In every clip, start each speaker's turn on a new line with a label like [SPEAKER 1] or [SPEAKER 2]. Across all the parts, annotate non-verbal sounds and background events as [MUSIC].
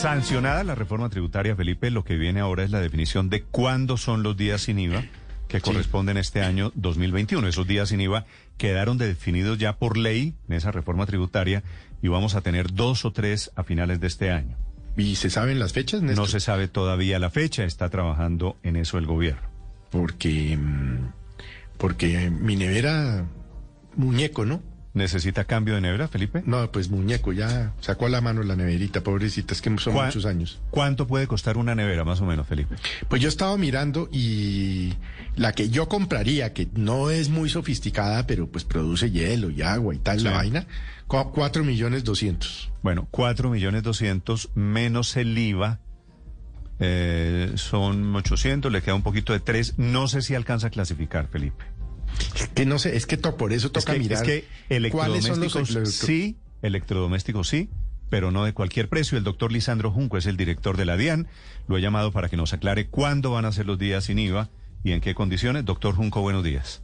[SPEAKER 1] Sancionada la reforma tributaria, Felipe, lo que viene ahora es la definición de cuándo son los días sin IVA que corresponden este año 2021. Esos días sin IVA quedaron definidos ya por ley en esa reforma tributaria y vamos a tener dos o tres a finales de este año.
[SPEAKER 2] ¿Y se saben las fechas?
[SPEAKER 1] No se sabe todavía la fecha, está trabajando en eso el gobierno.
[SPEAKER 2] Porque, mm, porque mi nevera, muñeco, ¿no?
[SPEAKER 1] ¿Necesita cambio de nevera, Felipe?
[SPEAKER 2] No, pues muñeco, ya sacó a la mano la neverita, pobrecita, es que son muchos años.
[SPEAKER 1] ¿Cuánto puede costar una nevera, más o menos, Felipe?
[SPEAKER 2] Pues yo estaba mirando y la que yo compraría, que no es muy sofisticada, pero pues produce hielo y agua y tal, la vaina, cuatro millones doscientos.
[SPEAKER 1] Bueno, cuatro millones doscientos menos el IVA. Eh, son 800, le queda un poquito de tres. No sé si alcanza a clasificar, Felipe.
[SPEAKER 2] Que no sé, es que por eso toca mirar.
[SPEAKER 1] Es que electrodomésticos sí, electrodomésticos sí, pero no de cualquier precio. El doctor Lisandro Junco es el director de la DIAN. Lo he llamado para que nos aclare cuándo van a ser los días sin IVA y en qué condiciones. Doctor Junco, buenos días.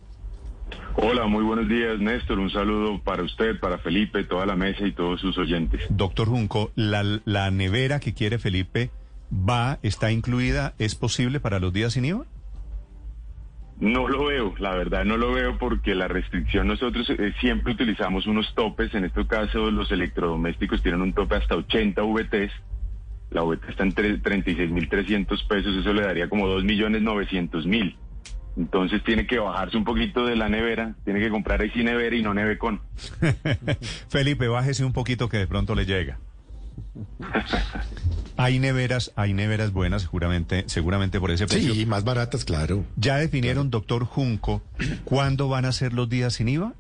[SPEAKER 3] Hola, muy buenos días, Néstor. Un saludo para usted, para Felipe, toda la mesa y todos sus oyentes.
[SPEAKER 1] Doctor Junco, la, la nevera que quiere Felipe va, está incluida, ¿es posible para los días sin IVA?
[SPEAKER 3] No lo veo, la verdad no lo veo porque la restricción nosotros eh, siempre utilizamos unos topes, en este caso los electrodomésticos tienen un tope hasta 80 VTs, la VT está en 36.300 pesos, eso le daría como 2.900.000. Entonces tiene que bajarse un poquito de la nevera, tiene que comprar ahí sin nevera y no nevecon. [LAUGHS]
[SPEAKER 1] Felipe, bájese un poquito que de pronto le llega. [LAUGHS] Hay neveras, hay neveras buenas, seguramente, seguramente por ese precio.
[SPEAKER 2] Sí, más baratas, claro.
[SPEAKER 1] ¿Ya definieron, doctor Junco, cuándo van a ser los días sin IVA?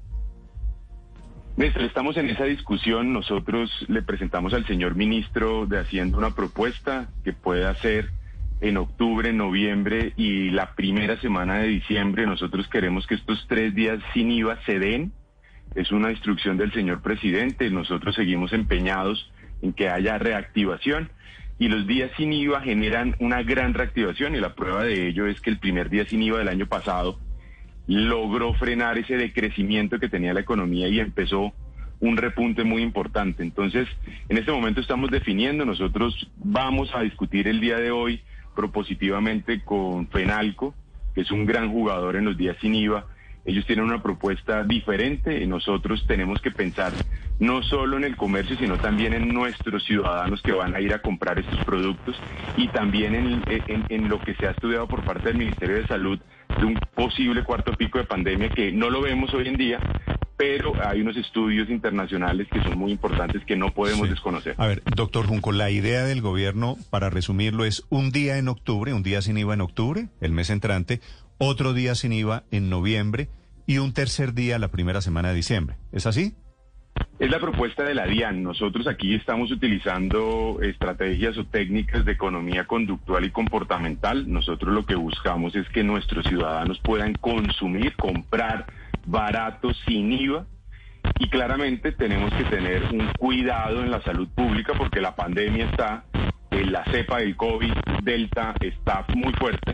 [SPEAKER 3] Néstor, estamos en esa discusión. Nosotros le presentamos al señor ministro de Hacienda una propuesta que puede hacer en octubre, noviembre y la primera semana de diciembre. Nosotros queremos que estos tres días sin IVA se den. Es una instrucción del señor presidente. Nosotros seguimos empeñados en que haya reactivación y los días sin IVA generan una gran reactivación y la prueba de ello es que el primer día sin IVA del año pasado logró frenar ese decrecimiento que tenía la economía y empezó un repunte muy importante. Entonces, en este momento estamos definiendo, nosotros vamos a discutir el día de hoy propositivamente con Fenalco, que es un gran jugador en los días sin IVA, ellos tienen una propuesta diferente y nosotros tenemos que pensar no solo en el comercio, sino también en nuestros ciudadanos que van a ir a comprar estos productos y también en, lo que se ha estudiado por parte del Ministerio de Salud de un posible cuarto pico de pandemia que no lo vemos hoy en día, pero hay unos estudios internacionales que son muy importantes que no podemos desconocer.
[SPEAKER 1] A ver, doctor Junco, la idea del gobierno, para resumirlo, es un día en octubre, un día sin IVA en octubre, el mes entrante, otro día sin IVA en noviembre y un tercer día la primera semana de diciembre. ¿Es así?
[SPEAKER 3] Es la propuesta de la DIAN. Nosotros aquí estamos utilizando estrategias o técnicas de economía conductual y comportamental. Nosotros lo que buscamos es que nuestros ciudadanos puedan consumir, comprar barato sin IVA. Y claramente tenemos que tener un cuidado en la salud pública porque la pandemia está, la cepa del COVID, Delta, está muy fuerte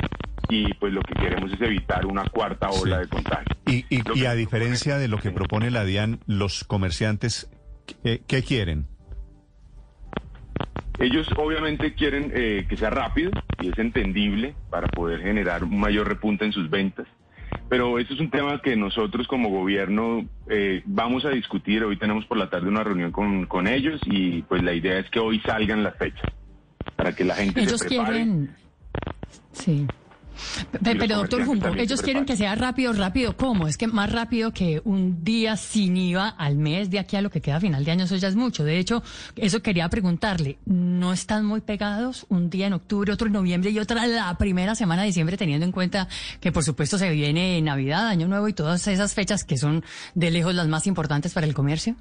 [SPEAKER 3] y pues lo que queremos es evitar una cuarta ola de contagio.
[SPEAKER 1] Y, y, a diferencia de lo que propone la DIAN, los comerciantes, ¿qué, quieren?
[SPEAKER 3] Ellos obviamente quieren eh, que sea rápido y es entendible para poder generar un mayor repunte en sus ventas. Pero eso es un tema que nosotros como gobierno eh, vamos a discutir. Hoy tenemos por la tarde una reunión con, con, ellos y pues la idea es que hoy salgan las fechas para que la gente
[SPEAKER 4] ellos
[SPEAKER 3] se prepare.
[SPEAKER 4] Quieren... Sí. Pero, doctor Junco, ellos quieren que sea rápido, rápido. ¿Cómo? Es que más rápido que un día sin IVA al mes de aquí a lo que queda a final de año, eso ya es mucho. De hecho, eso quería preguntarle. ¿No están muy pegados un día en octubre, otro en noviembre y otra la primera semana de diciembre, teniendo en cuenta que, por supuesto, se viene Navidad, Año Nuevo y todas esas fechas que son de lejos las más importantes para el comercio?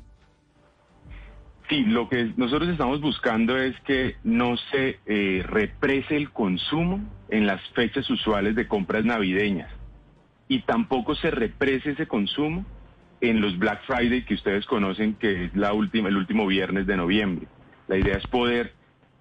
[SPEAKER 3] Sí, lo que nosotros estamos buscando es que no se eh, represe el consumo en las fechas usuales de compras navideñas y tampoco se represe ese consumo en los Black Friday que ustedes conocen que es la última, el último viernes de noviembre. La idea es poder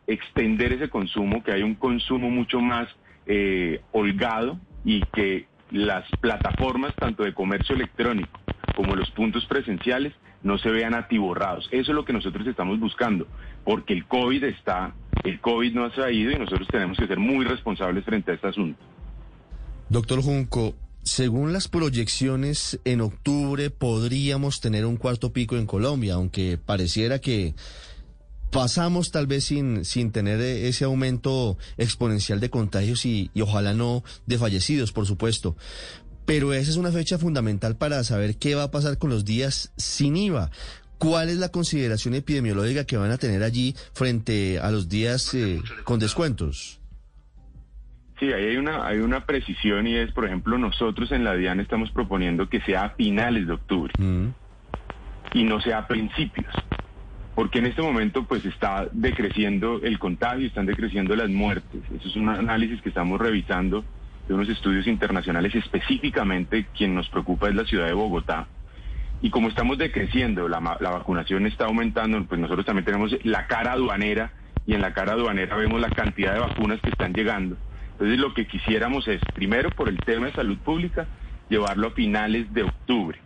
[SPEAKER 3] extender ese consumo, que hay un consumo mucho más eh, holgado y que las plataformas tanto de comercio electrónico como los puntos presenciales no se vean atiborrados. Eso es lo que nosotros estamos buscando, porque el COVID está El COVID no ha traído y nosotros tenemos que ser muy responsables frente a este asunto.
[SPEAKER 5] Doctor Junco, según las proyecciones, en octubre podríamos tener un cuarto pico en Colombia, aunque pareciera que pasamos tal vez sin, sin tener ese aumento exponencial de contagios y, y ojalá no de fallecidos, por supuesto. Pero esa es una fecha fundamental para saber qué va a pasar con los días sin IVA. ¿Cuál es la consideración epidemiológica que van a tener allí frente a los días eh, con descuentos?
[SPEAKER 3] Sí, ahí hay una, hay una precisión y es, por ejemplo, nosotros en la DIAN estamos proponiendo que sea a finales de octubre
[SPEAKER 5] Mm.
[SPEAKER 3] y no sea a principios. Porque en este momento pues está decreciendo el contagio, están decreciendo las muertes. Eso es un análisis que estamos revisando de unos estudios internacionales específicamente. Quien nos preocupa es la ciudad de Bogotá. Y como estamos decreciendo, la, vacunación está aumentando, pues nosotros también tenemos la cara aduanera y en la cara aduanera vemos la cantidad de vacunas que están llegando. Entonces lo que quisiéramos es, primero por el tema de salud pública, llevarlo a finales de octubre.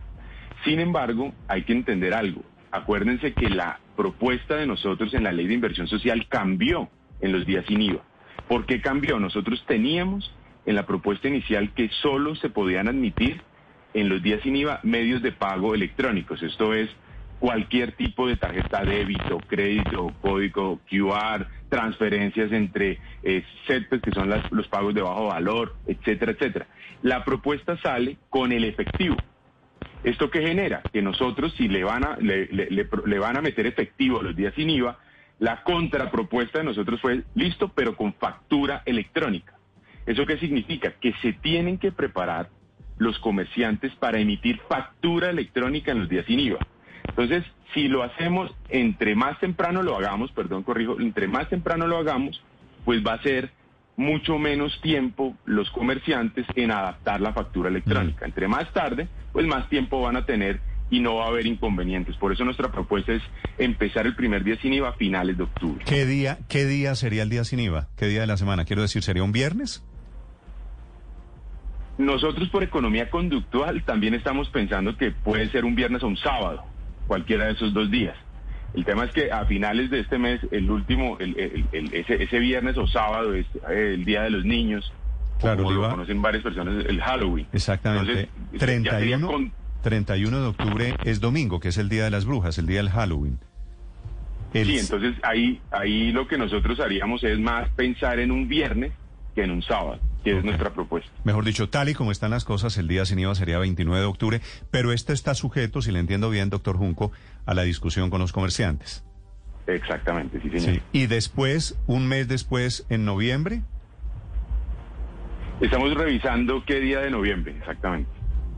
[SPEAKER 3] Sin embargo, hay que entender algo. Acuérdense que la propuesta de nosotros en la ley de inversión social cambió en los días sin IVA. ¿Por qué cambió? Nosotros teníamos en la propuesta inicial que solo se podían admitir en los días sin IVA medios de pago electrónicos. Esto es cualquier tipo de tarjeta débito, crédito, código QR, transferencias entre eh, CETES, que son las- los pagos de bajo valor, etcétera, etcétera. La propuesta sale con el efectivo. ¿Esto qué genera? Que nosotros, si le van a, le, le- le- le van a meter efectivo los días sin IVA, la contrapropuesta de nosotros fue listo, pero con factura electrónica. ¿Eso qué significa? Que se tienen que preparar los comerciantes para emitir factura electrónica en los días sin IVA. Entonces, si lo hacemos, entre más temprano lo hagamos, perdón, corrijo, entre más temprano lo hagamos, pues va a ser mucho menos tiempo los comerciantes en adaptar la factura electrónica. Entre más tarde, pues más tiempo van a tener y no va a haber inconvenientes. Por eso nuestra propuesta es empezar el primer día sin IVA a finales de octubre.
[SPEAKER 1] ¿Qué día, ¿Qué día sería el día sin IVA? ¿Qué día de la semana? Quiero decir, ¿sería un viernes?
[SPEAKER 3] Nosotros por economía conductual también estamos pensando que puede ser un viernes o un sábado, cualquiera de esos dos días. El tema es que a finales de este mes, el último, el- el- el- ese, ese viernes o sábado es eh, el Día de los Niños.
[SPEAKER 1] Claro,
[SPEAKER 3] como
[SPEAKER 1] lo
[SPEAKER 3] conocen varias personas, el Halloween.
[SPEAKER 1] Exactamente.
[SPEAKER 3] Entonces, ya sería
[SPEAKER 1] 31,
[SPEAKER 3] con-
[SPEAKER 1] 31 de octubre es domingo, que es el Día de las Brujas, el Día del Halloween.
[SPEAKER 3] Sí, entonces ahí, ahí lo que nosotros haríamos es más pensar en un viernes que en un sábado, que es nuestra propuesta.
[SPEAKER 1] Mejor dicho, tal y como están las cosas, el día sin IVA sería 29 de octubre, pero esto está sujeto, si le entiendo bien, doctor Junco, a la discusión con los comerciantes.
[SPEAKER 3] Exactamente, sí, señor.
[SPEAKER 1] Sí. Y después, un mes después, en noviembre,
[SPEAKER 3] Estamos revisando qué día de noviembre, exactamente.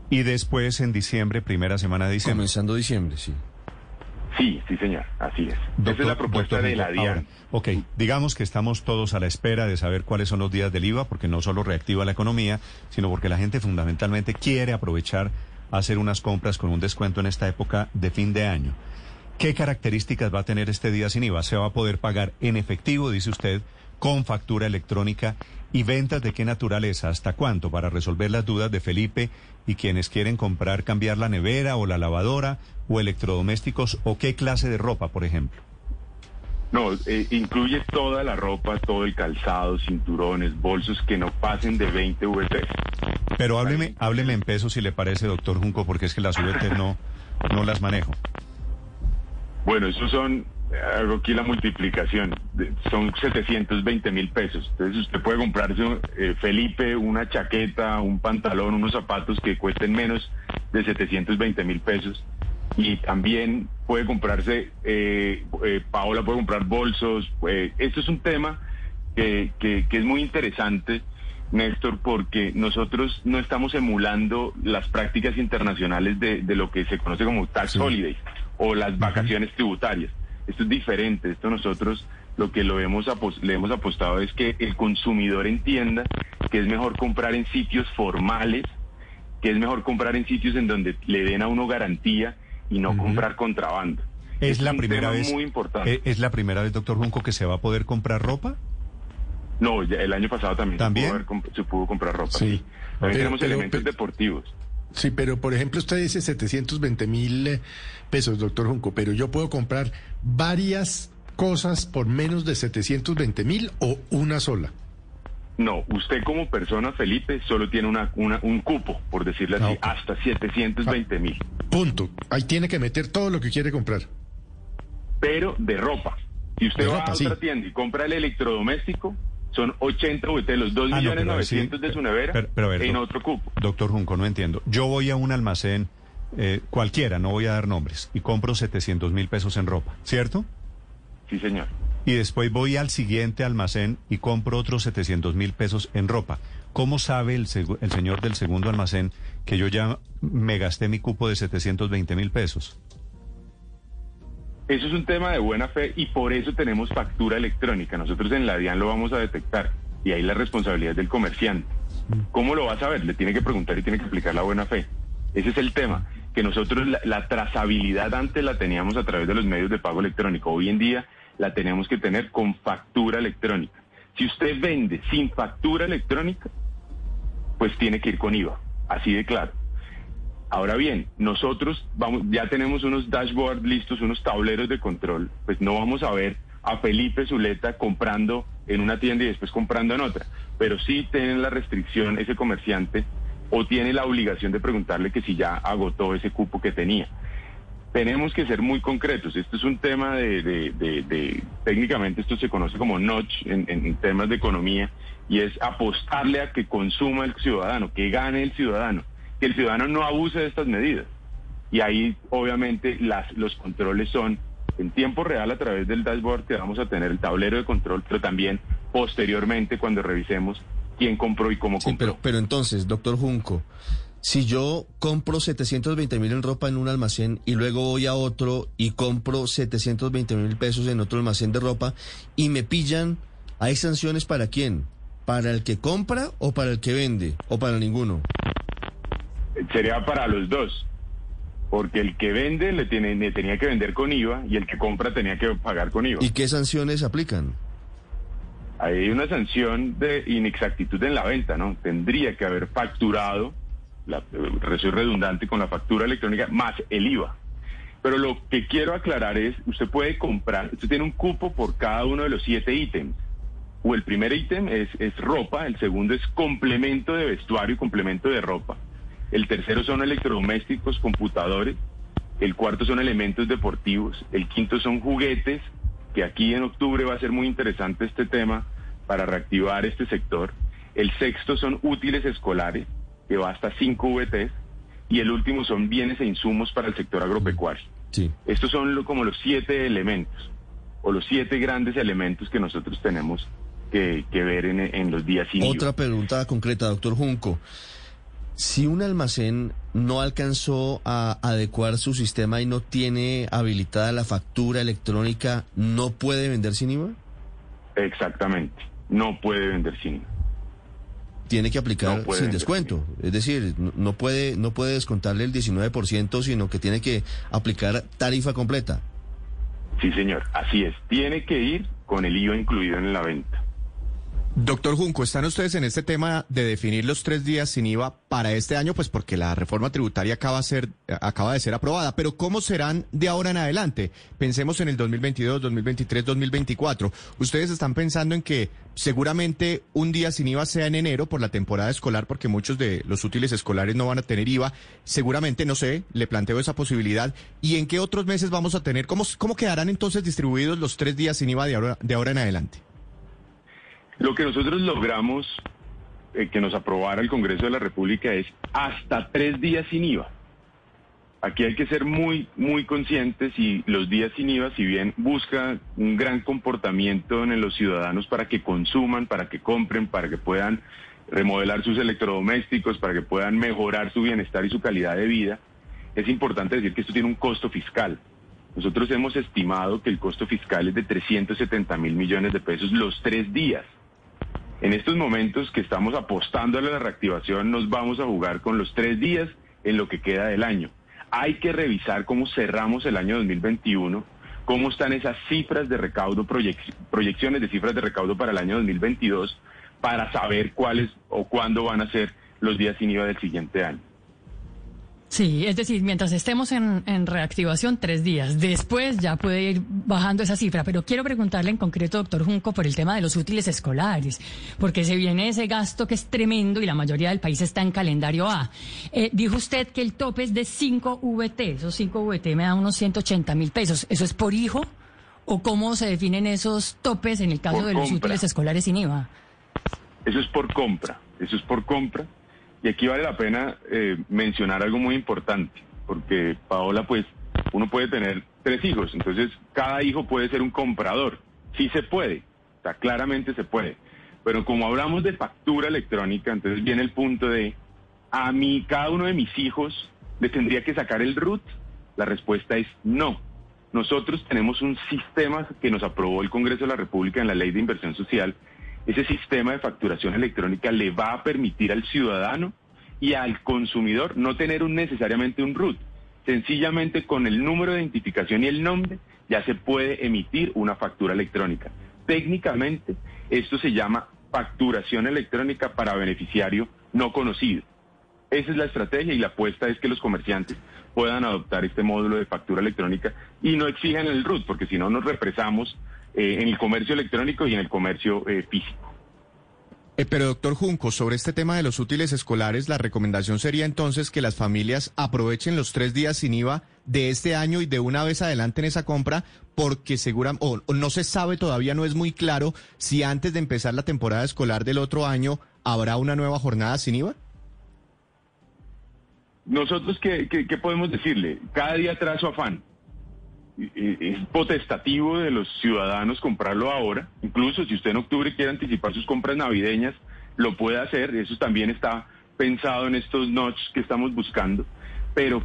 [SPEAKER 1] y después en diciembre, primera semana de diciembre.
[SPEAKER 5] Comenzando diciembre, sí.
[SPEAKER 3] Sí, sí, señor, así es. Esa es la propuesta de la DIAN.
[SPEAKER 1] ahora, ok, digamos que estamos todos a la espera de saber cuáles son los días del IVA, porque no solo reactiva la economía, sino porque la gente fundamentalmente quiere aprovechar hacer unas compras con un descuento en esta época de fin de año. ¿Qué características va a tener este día sin IVA? Se va a poder pagar en efectivo, dice usted, con factura electrónica y ventas de qué naturaleza, hasta cuánto, para resolver las dudas de Felipe y quienes quieren comprar, cambiar la nevera o la lavadora o electrodomésticos o qué clase de ropa, por ejemplo.
[SPEAKER 3] No, eh, incluye toda la ropa, todo el calzado, cinturones, bolsos que no pasen de 20 VT.
[SPEAKER 1] Pero hábleme, hábleme en pesos si le parece, doctor Junco, porque es que las VT no, no las manejo.
[SPEAKER 3] Bueno, eso son, hago aquí la multiplicación, son 720 mil pesos. Entonces usted puede comprarse, eh, Felipe, una chaqueta, un pantalón, unos zapatos que cuesten menos de 720 mil pesos. Y también puede comprarse, eh, eh, Paola puede comprar bolsos. eh, esto es un tema que, que- que es muy interesante, Néstor, porque nosotros no estamos emulando las prácticas internacionales de, de lo que se conoce como tax
[SPEAKER 1] Sí.
[SPEAKER 3] holidays o las vacaciones tributarias. Esto es diferente. Esto nosotros lo que lo hemos le hemos apostado es que el consumidor entienda que es mejor comprar en sitios formales, que es mejor comprar en sitios en donde le den a uno garantía y no comprar contrabando.
[SPEAKER 1] Es la
[SPEAKER 3] un
[SPEAKER 1] primera
[SPEAKER 3] tema
[SPEAKER 1] vez.
[SPEAKER 3] muy importante.
[SPEAKER 1] es la primera vez, doctor Junco, que se va a poder comprar ropa.
[SPEAKER 3] No, ya el año pasado también,
[SPEAKER 1] ¿También?
[SPEAKER 3] Se, pudo haber se pudo comprar ropa.
[SPEAKER 2] Sí.
[SPEAKER 3] También
[SPEAKER 2] Pero-
[SPEAKER 3] tenemos
[SPEAKER 2] pero-
[SPEAKER 3] elementos
[SPEAKER 2] pero-
[SPEAKER 3] deportivos.
[SPEAKER 2] Sí, pero por ejemplo usted dice 720 mil eh, pesos, doctor Junco, pero yo puedo comprar varias cosas por menos de 720 mil o una sola?
[SPEAKER 3] No, usted como persona, Felipe, solo tiene una, un cupo, por decirlo así, ah, hasta 720 mil.
[SPEAKER 2] punto. Ahí tiene que meter todo lo que quiere comprar.
[SPEAKER 3] Pero de ropa. Si usted va a otra tienda y compra el electrodoméstico, son 80 de los 2 ah, millones 900 de su nevera en otro cupo.
[SPEAKER 1] Doctor Junco, no entiendo. Yo voy a un almacén eh, cualquiera, no voy a dar nombres, y compro 700 mil pesos en ropa, ¿cierto?
[SPEAKER 3] Sí, señor
[SPEAKER 1] y después voy al siguiente almacén y compro otros 700 mil pesos en ropa. ¿Cómo sabe el, el, señor del segundo almacén que yo ya me gasté mi cupo de 720 mil pesos?
[SPEAKER 3] Eso es un tema de buena fe y por eso tenemos factura electrónica. Nosotros en la DIAN lo vamos a detectar y ahí la responsabilidad del comerciante. ¿Cómo lo va a saber? Le tiene que preguntar y tiene que explicar la buena fe. Ese es el tema, que nosotros la, la trazabilidad antes la teníamos a través de los medios de pago electrónico. Hoy en día la tenemos que tener con factura electrónica. Si usted vende sin factura electrónica, pues tiene que ir con IVA, así de claro. Ahora bien, nosotros vamos, ya tenemos unos dashboards listos, unos tableros de control, pues no vamos a ver a Felipe Zuleta comprando en una tienda y después comprando en otra, pero sí tiene la restricción ese comerciante o tiene la obligación de preguntarle que si ya agotó ese cupo que tenía. Tenemos que ser muy concretos. Esto es un tema de, técnicamente esto se conoce como notch en, temas de economía y es apostarle a que consuma el ciudadano, que gane el ciudadano, que el ciudadano no abuse de estas medidas. Y ahí obviamente las, los controles son en tiempo real a través del dashboard que vamos a tener el tablero de control, pero también posteriormente cuando revisemos quién compró y cómo compró.
[SPEAKER 5] pero, pero entonces, doctor Junco, si yo compro 720 mil en ropa en un almacén y luego voy a otro y compro 720 mil pesos en otro almacén de ropa y me pillan, ¿hay sanciones para quién? ¿Para el que compra o para el que vende? ¿O para ninguno?
[SPEAKER 3] Sería para los dos. Porque el que vende le, tiene, le tenía que vender con IVA y el que compra tenía que pagar con IVA.
[SPEAKER 5] ¿Y qué sanciones aplican?
[SPEAKER 3] Hay una sanción de inexactitud en la venta, ¿no? Tendría que haber facturado la, soy redundante con la factura electrónica más el IVA. Pero lo que quiero aclarar es, usted puede comprar, usted tiene un cupo por cada uno de los siete ítems. O el primer ítem es, es ropa, el segundo es complemento de vestuario y complemento de ropa. El tercero son electrodomésticos, computadores. El cuarto son elementos deportivos. El quinto son juguetes, que aquí en octubre va a ser muy interesante este tema para reactivar este sector. El sexto son útiles escolares que va hasta 5 VTs, y el último son bienes e insumos para el sector agropecuario. Sí. Estos son como los siete elementos, o los siete grandes elementos que nosotros tenemos que, ver en, los días siguientes.
[SPEAKER 5] Otra pregunta concreta, doctor Junco. Si un almacén no alcanzó a adecuar su sistema y no tiene habilitada la factura electrónica, ¿no puede vender sin IVA?
[SPEAKER 3] Exactamente, no puede vender sin IVA
[SPEAKER 5] tiene que aplicar sin descuento. Es decir, no puede, no puede descontarle el 19%, sino que tiene que aplicar tarifa completa.
[SPEAKER 3] Sí, señor, así es. Tiene que ir con el IVA incluido en la venta.
[SPEAKER 6] Doctor Junco, ¿están ustedes en este tema de definir los tres días sin IVA para este año? Pues porque la reforma tributaria acaba, ser, acaba de ser aprobada, pero ¿cómo serán de ahora en adelante? Pensemos en el 2022, 2023, 2024. ¿Ustedes están pensando en que seguramente un día sin IVA sea en enero por la temporada escolar, porque muchos de los útiles escolares no van a tener IVA? Seguramente, no sé, le planteo esa posibilidad. ¿Y en qué otros meses vamos a tener? ¿Cómo, cómo quedarán entonces distribuidos los tres días sin IVA de ahora, de ahora en adelante?
[SPEAKER 3] Lo que nosotros logramos eh, que nos aprobara el Congreso de la República es hasta tres días sin IVA. Aquí hay que ser muy, muy conscientes y los días sin IVA, si bien busca un gran comportamiento en los ciudadanos para que consuman, para que compren, para que puedan remodelar sus electrodomésticos, para que puedan mejorar su bienestar y su calidad de vida, es importante decir que esto tiene un costo fiscal. Nosotros hemos estimado que el costo fiscal es de 370 mil millones de pesos los tres días. En estos momentos que estamos apostando a la reactivación, nos vamos a jugar con los tres días en lo que queda del año. Hay que revisar cómo cerramos el año 2021, cómo están esas cifras de recaudo, proyecciones de cifras de recaudo para el año 2022, para saber cuáles o cuándo van a ser los días sin IVA del siguiente año.
[SPEAKER 4] Sí, es decir, mientras estemos en, reactivación, tres días. Después ya puede ir bajando esa cifra. Pero quiero preguntarle en concreto, doctor Junco, por el tema de los útiles escolares, porque se viene ese gasto que es tremendo y la mayoría del país está en calendario A. Eh, dijo usted que el tope es de 5 VT. Esos 5 VT me dan unos 180 mil pesos. ¿Eso es por hijo? ¿O cómo se definen esos topes en el caso de los útiles escolares sin IVA?
[SPEAKER 3] Eso es por compra. Eso es por compra y aquí vale la pena eh, mencionar algo muy importante, porque Paola, pues, uno puede tener tres hijos, entonces cada hijo puede ser un comprador. Sí se puede, o claramente se puede. Pero como hablamos de factura electrónica, entonces viene el punto de, a mí, cada uno de mis hijos le tendría que sacar el RUT. La respuesta es no. Nosotros tenemos un sistema que nos aprobó el Congreso de la República en la Ley de Inversión Social ese sistema de facturación electrónica le va a permitir al ciudadano y al consumidor no tener un, necesariamente un RUT. Sencillamente con el número de identificación y el nombre ya se puede emitir una factura electrónica. Técnicamente, esto se llama facturación electrónica para beneficiario no conocido. Esa es la estrategia y la apuesta es que los comerciantes puedan adoptar este módulo de factura electrónica y no exijan el RUT, porque si no nos represamos eh, en el comercio electrónico y en el comercio eh, físico.
[SPEAKER 6] Eh, pero doctor Junco, sobre este tema de los útiles escolares, la recomendación sería entonces que las familias aprovechen los tres días sin IVA de este año y de una vez adelante en esa compra, porque seguramente, o, no se sabe todavía, no es muy claro si antes de empezar la temporada escolar del otro año habrá una nueva jornada sin IVA.
[SPEAKER 3] Nosotros, ¿qué, qué podemos decirle? Cada día trae su afán es potestativo de los ciudadanos comprarlo ahora. Incluso si usted en octubre quiere anticipar sus compras navideñas, lo puede hacer. Eso también está pensado en estos notch que estamos buscando. Pero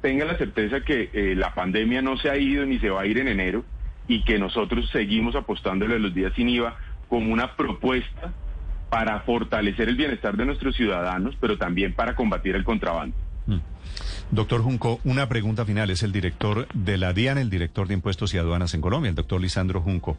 [SPEAKER 3] tenga la certeza que eh, la pandemia no se ha ido ni se va a ir en enero y que nosotros seguimos apostándole a los días sin IVA como una propuesta para fortalecer el bienestar de nuestros ciudadanos, pero también para combatir el contrabando. Mm.
[SPEAKER 1] Doctor Junco, una pregunta final. Es el director de la DIAN, el director de Impuestos y Aduanas en Colombia, el doctor Lisandro Junco.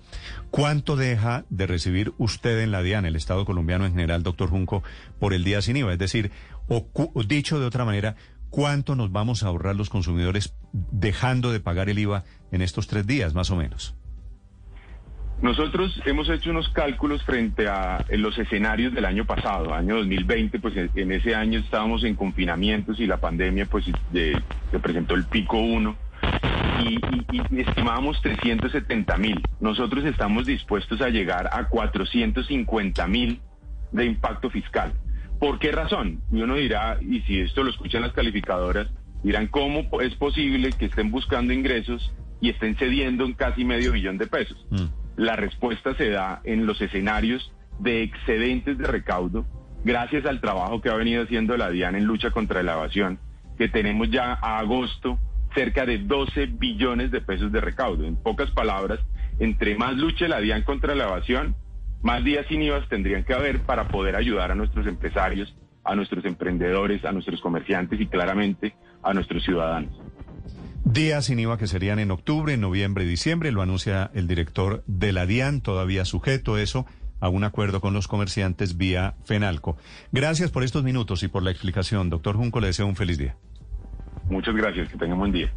[SPEAKER 1] ¿Cuánto deja de recibir usted en la DIAN, el Estado colombiano en general, doctor Junco, por el día sin IVA? Es decir, o, dicho de otra manera, ¿cuánto nos vamos a ahorrar los consumidores dejando de pagar el IVA en estos tres días, más o menos?
[SPEAKER 3] Nosotros hemos hecho unos cálculos frente a los escenarios del año pasado, año 2020, pues en ese año estábamos en confinamientos y la pandemia pues se presentó el pico 1 y, estimábamos 370 mil. Nosotros estamos dispuestos a llegar a 450 mil de impacto fiscal. ¿Por qué razón? Y uno dirá, y si esto lo escuchan las calificadoras, dirán, ¿cómo es posible que estén buscando ingresos y estén cediendo en casi medio billón de pesos? Mm. La respuesta se da en los escenarios de excedentes de recaudo, gracias al trabajo que ha venido haciendo la DIAN en lucha contra la evasión, que tenemos ya a agosto cerca de 12 billones de pesos de recaudo. En pocas palabras, entre más luche la DIAN contra la evasión, más días sin IVA tendrían que haber para poder ayudar a nuestros empresarios, a nuestros emprendedores, a nuestros comerciantes y claramente a nuestros ciudadanos.
[SPEAKER 1] Días sin IVA que serían en octubre, noviembre y diciembre, lo anuncia el director de la DIAN, todavía sujeto eso a un acuerdo con los comerciantes vía FENALCO. Gracias por estos minutos y por la explicación. Doctor Junco, le deseo un feliz día.
[SPEAKER 3] Muchas gracias, que tenga buen día.